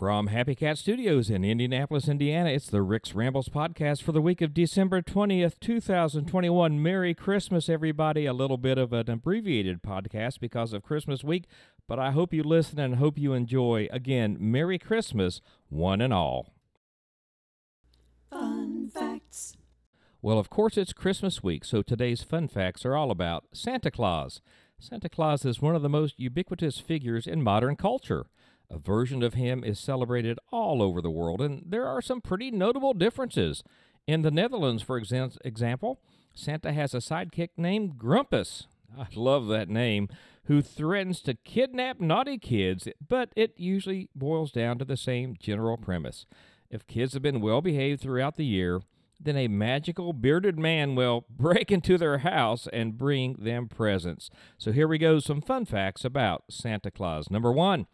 From Happy Cat Studios in Indianapolis, Indiana, it's the Rick's Rambles podcast for the week of December 20th, 2021. Merry Christmas, everybody. A little bit of an abbreviated podcast because of Christmas week, but I hope you listen and hope you enjoy. Again, Merry Christmas, one and all. Fun facts. Well, of course, it's Christmas week, so today's fun facts are all about Santa Claus. Santa Claus is one of the most ubiquitous figures in modern culture. A version of him is celebrated all over the world, and there are some pretty notable differences. In the Netherlands, for exa- example, Santa has a sidekick named Grumpus. I love that name, who threatens to kidnap naughty kids, but it usually boils down to the same general premise. If kids have been well behaved throughout the year, then a magical bearded man will break into their house and bring them presents. So here we go some fun facts about Santa Claus. Number one,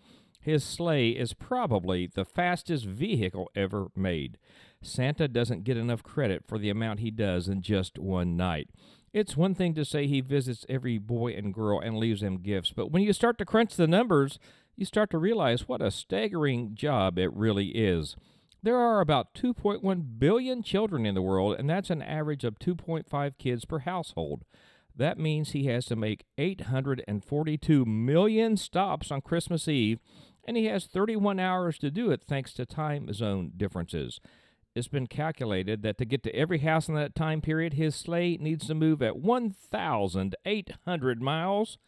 his sleigh is probably the fastest vehicle ever made. Santa doesn't get enough credit for the amount he does in just one night. It's one thing to say he visits every boy and girl and leaves them gifts, but when you start to crunch the numbers, you start to realize what a staggering job it really is. There are about 2.1 billion children in the world, and that's an average of 2.5 kids per household. That means he has to make 842 million stops on Christmas Eve and he has 31 hours to do it thanks to time zone differences. It's been calculated that to get to every house in that time period, his sleigh needs to move at 1,800 miles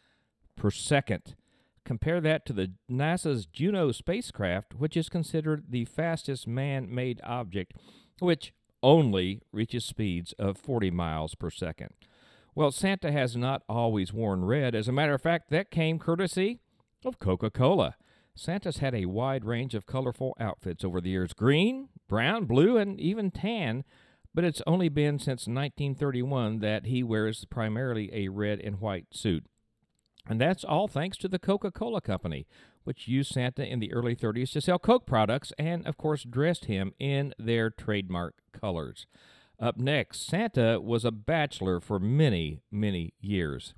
per second. Compare that to the NASA's Juno spacecraft, which is considered the fastest man-made object, which only reaches speeds of 40 miles per second. Well, Santa has not always worn red. As a matter of fact, that came courtesy of Coca-Cola. Santa's had a wide range of colorful outfits over the years green, brown, blue, and even tan, but it's only been since 1931 that he wears primarily a red and white suit. And that's all thanks to the Coca Cola Company, which used Santa in the early 30s to sell Coke products and, of course, dressed him in their trademark colors. Up next, Santa was a bachelor for many, many years.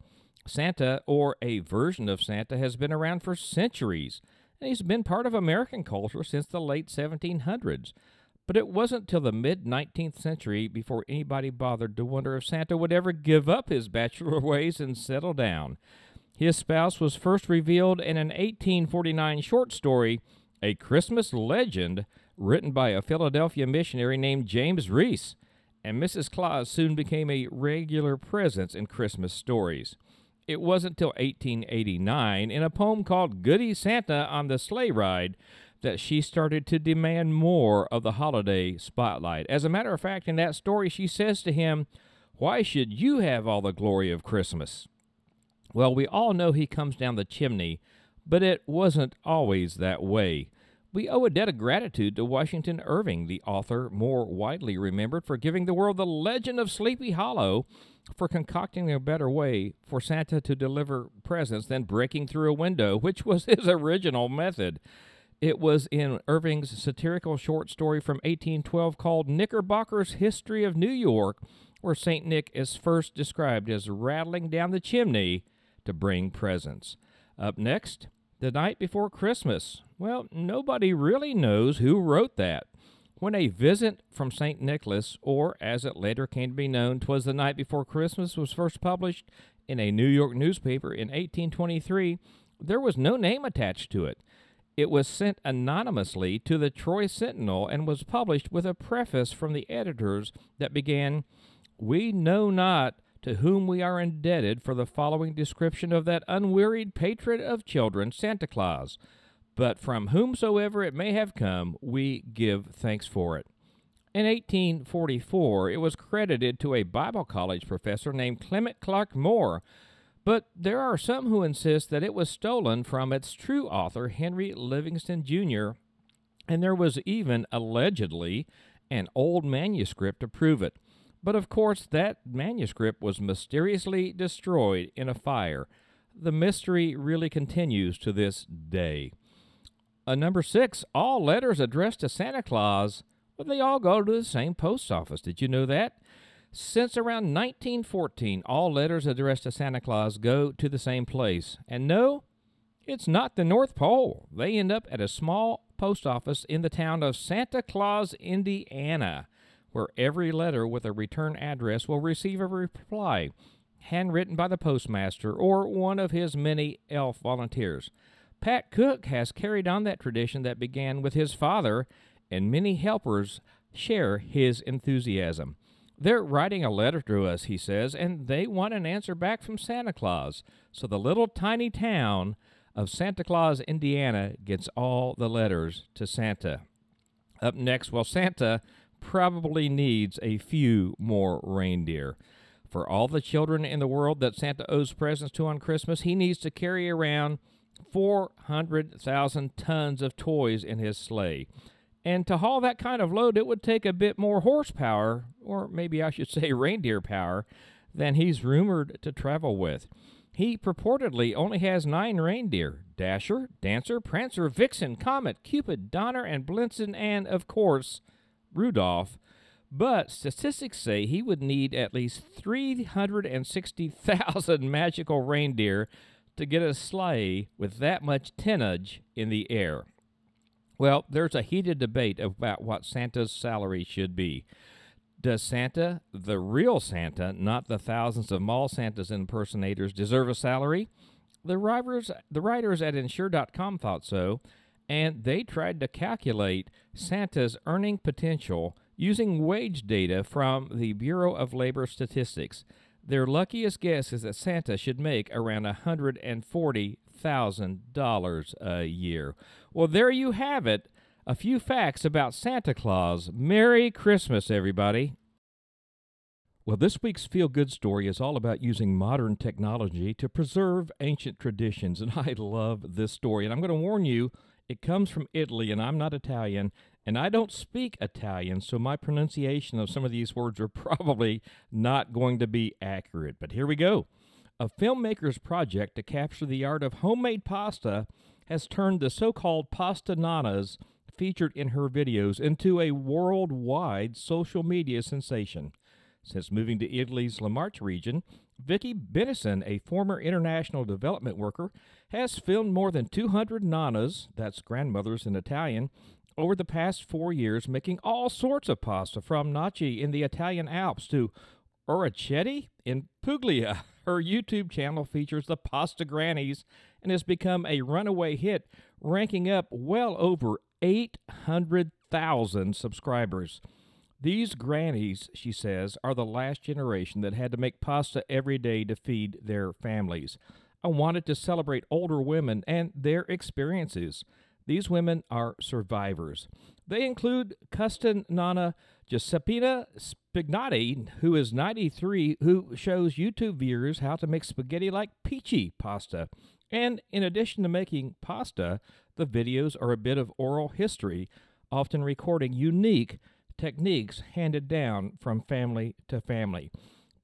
Santa, or a version of Santa, has been around for centuries and he's been part of American culture since the late 1700s. But it wasn't till the mid 19th century before anybody bothered to wonder if Santa would ever give up his bachelor ways and settle down. His spouse was first revealed in an 1849 short story, A Christmas Legend, written by a Philadelphia missionary named James Reese, and Mrs. Claus soon became a regular presence in Christmas stories. It wasn't till 1889, in a poem called Goody Santa on the Sleigh Ride, that she started to demand more of the holiday spotlight. As a matter of fact, in that story, she says to him, Why should you have all the glory of Christmas? Well, we all know he comes down the chimney, but it wasn't always that way. We owe a debt of gratitude to Washington Irving, the author more widely remembered for giving the world the legend of Sleepy Hollow, for concocting a better way for Santa to deliver presents than breaking through a window, which was his original method. It was in Irving's satirical short story from 1812 called Knickerbocker's History of New York, where St. Nick is first described as rattling down the chimney to bring presents. Up next, The Night Before Christmas, well, nobody really knows who wrote that. When a visit from St. Nicholas, or as it later came to be known, "Twas the Night Before Christmas, was first published in a New York newspaper in 1823, there was no name attached to it. It was sent anonymously to the Troy Sentinel and was published with a preface from the editors that began, We know not to whom we are indebted for the following description of that unwearied patron of children, Santa Claus but from whomsoever it may have come, we give thanks for it. In 1844, it was credited to a Bible college professor named Clement Clarke Moore, but there are some who insist that it was stolen from its true author, Henry Livingston Jr., and there was even, allegedly, an old manuscript to prove it. But of course, that manuscript was mysteriously destroyed in a fire. The mystery really continues to this day. Uh, number six, all letters addressed to Santa Claus, well, they all go to the same post office. Did you know that? Since around 1914, all letters addressed to Santa Claus go to the same place. And no, it's not the North Pole. They end up at a small post office in the town of Santa Claus, Indiana, where every letter with a return address will receive a reply, handwritten by the postmaster or one of his many elf volunteers. Pat Cook has carried on that tradition that began with his father, and many helpers share his enthusiasm. They're writing a letter to us, he says, and they want an answer back from Santa Claus. So the little tiny town of Santa Claus, Indiana gets all the letters to Santa. Up next, well, Santa probably needs a few more reindeer. For all the children in the world that Santa owes presents to on Christmas, he needs to carry around 400,000 tons of toys in his sleigh. And to haul that kind of load, it would take a bit more horsepower, or maybe I should say reindeer power, than he's rumored to travel with. He purportedly only has nine reindeer Dasher, Dancer, Prancer, Vixen, Comet, Cupid, Donner, and Blitzen, and, of course, Rudolph. But statistics say he would need at least 360,000 magical reindeer to get a sleigh with that much tonnage in the air. Well, there's a heated debate about what Santa's salary should be. Does Santa, the real Santa, not the thousands of mall Santas impersonators, deserve a salary? The writers, the writers at Insure.com thought so, and they tried to calculate Santa's earning potential using wage data from the Bureau of Labor Statistics. Their luckiest guess is that Santa should make around $140,000 a year. Well, there you have it. A few facts about Santa Claus. Merry Christmas, everybody. Well, this week's feel good story is all about using modern technology to preserve ancient traditions, and I love this story. And I'm going to warn you, it comes from Italy, and I'm not Italian, and I don't speak Italian, so my pronunciation of some of these words are probably not going to be accurate. But here we go. A filmmaker's project to capture the art of homemade pasta has turned the so called pasta nanas featured in her videos into a worldwide social media sensation. Since moving to Italy's La Marche region, Vicky Bennison, a former international development worker, has filmed more than 200 nanas, that's grandmothers in Italian, over the past four years, making all sorts of pasta from gnocchi in the Italian Alps to orecchiette in Puglia. Her YouTube channel features the Pasta Grannies and has become a runaway hit, ranking up well over 800,000 subscribers. These grannies, she says, are the last generation that had to make pasta every day to feed their families. I wanted to celebrate older women and their experiences. These women are survivors. They include Custon Nana Giuseppina Spignati, who is 93, who shows YouTube viewers how to make spaghetti like pici pasta. And in addition to making pasta, the videos are a bit of oral history, often recording unique techniques handed down from family to family.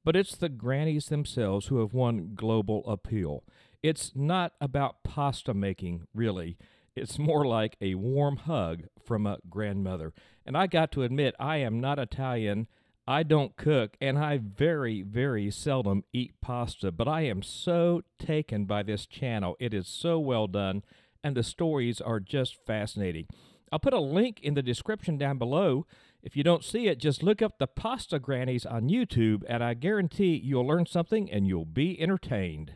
But it's the grannies themselves who have won global appeal. It's not about pasta making, really. It's more like a warm hug from a grandmother. And I got to admit, I am not Italian. I don't cook, and I very, very seldom eat pasta, but I am so taken by this channel. It is so well done, and the stories are just fascinating. I'll put a link in the description down below. If you don't see it, just look up the Pasta Grannies on YouTube, and I guarantee you'll learn something and you'll be entertained.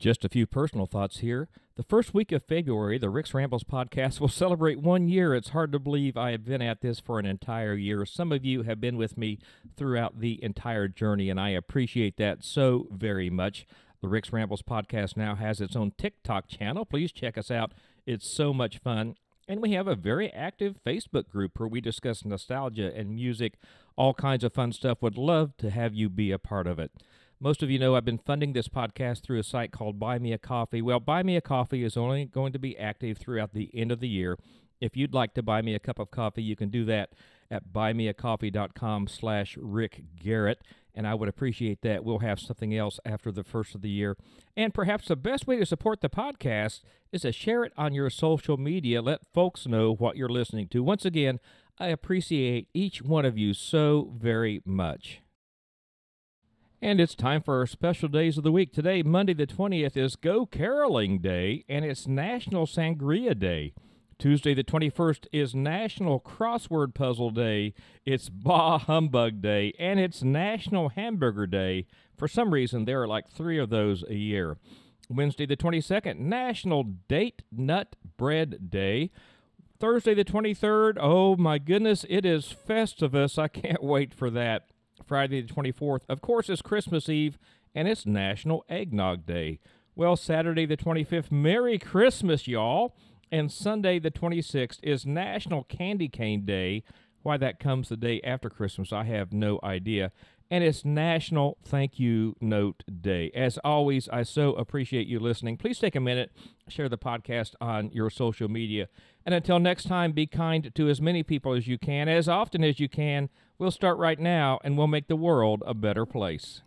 Just a few personal thoughts here. The first week of February, the Rick's Rambles podcast will celebrate one year. It's hard to believe I have been at this for an entire year. Some of you have been with me throughout the entire journey, and I appreciate that so very much. The Rick's Rambles podcast now has its own TikTok channel. Please check us out. It's so much fun. And we have a very active Facebook group where we discuss nostalgia and music, all kinds of fun stuff. Would love to have you be a part of it. Most of you know I've been funding this podcast through a site called Buy Me a Coffee. Well, Buy Me a Coffee is only going to be active throughout the end of the year. If you'd like to buy me a cup of coffee, you can do that at buymeacoffee.com slash Rick Garrett, and I would appreciate that. We'll have something else after the first of the year. And perhaps the best way to support the podcast is to share it on your social media. Let folks know what you're listening to. Once again, I appreciate each one of you so very much. And it's time for our special days of the week. Today, Monday the 20th, is Go Caroling Day, and it's National Sangria Day. Tuesday, the 21st, is National Crossword Puzzle Day. It's Bah Humbug Day, and it's National Hamburger Day. For some reason, there are like three of those a year. Wednesday, the 22nd, National Date Nut Bread Day. Thursday, the 23rd, oh my goodness, it is Festivus. I can't wait for that. Friday, the 24th, of course, is Christmas Eve, and it's National Eggnog Day. Well, Saturday, the 25th, Merry Christmas, y'all. And Sunday, the 26th, is National Candy Cane Day. Why that comes the day after Christmas, I have no idea. And it's National Thank You Note Day. As always, I so appreciate you listening. Please take a minute, share the podcast on your social media. And until next time, be kind to as many people as you can, as often as you can. We'll start right now, and we'll make the world a better place.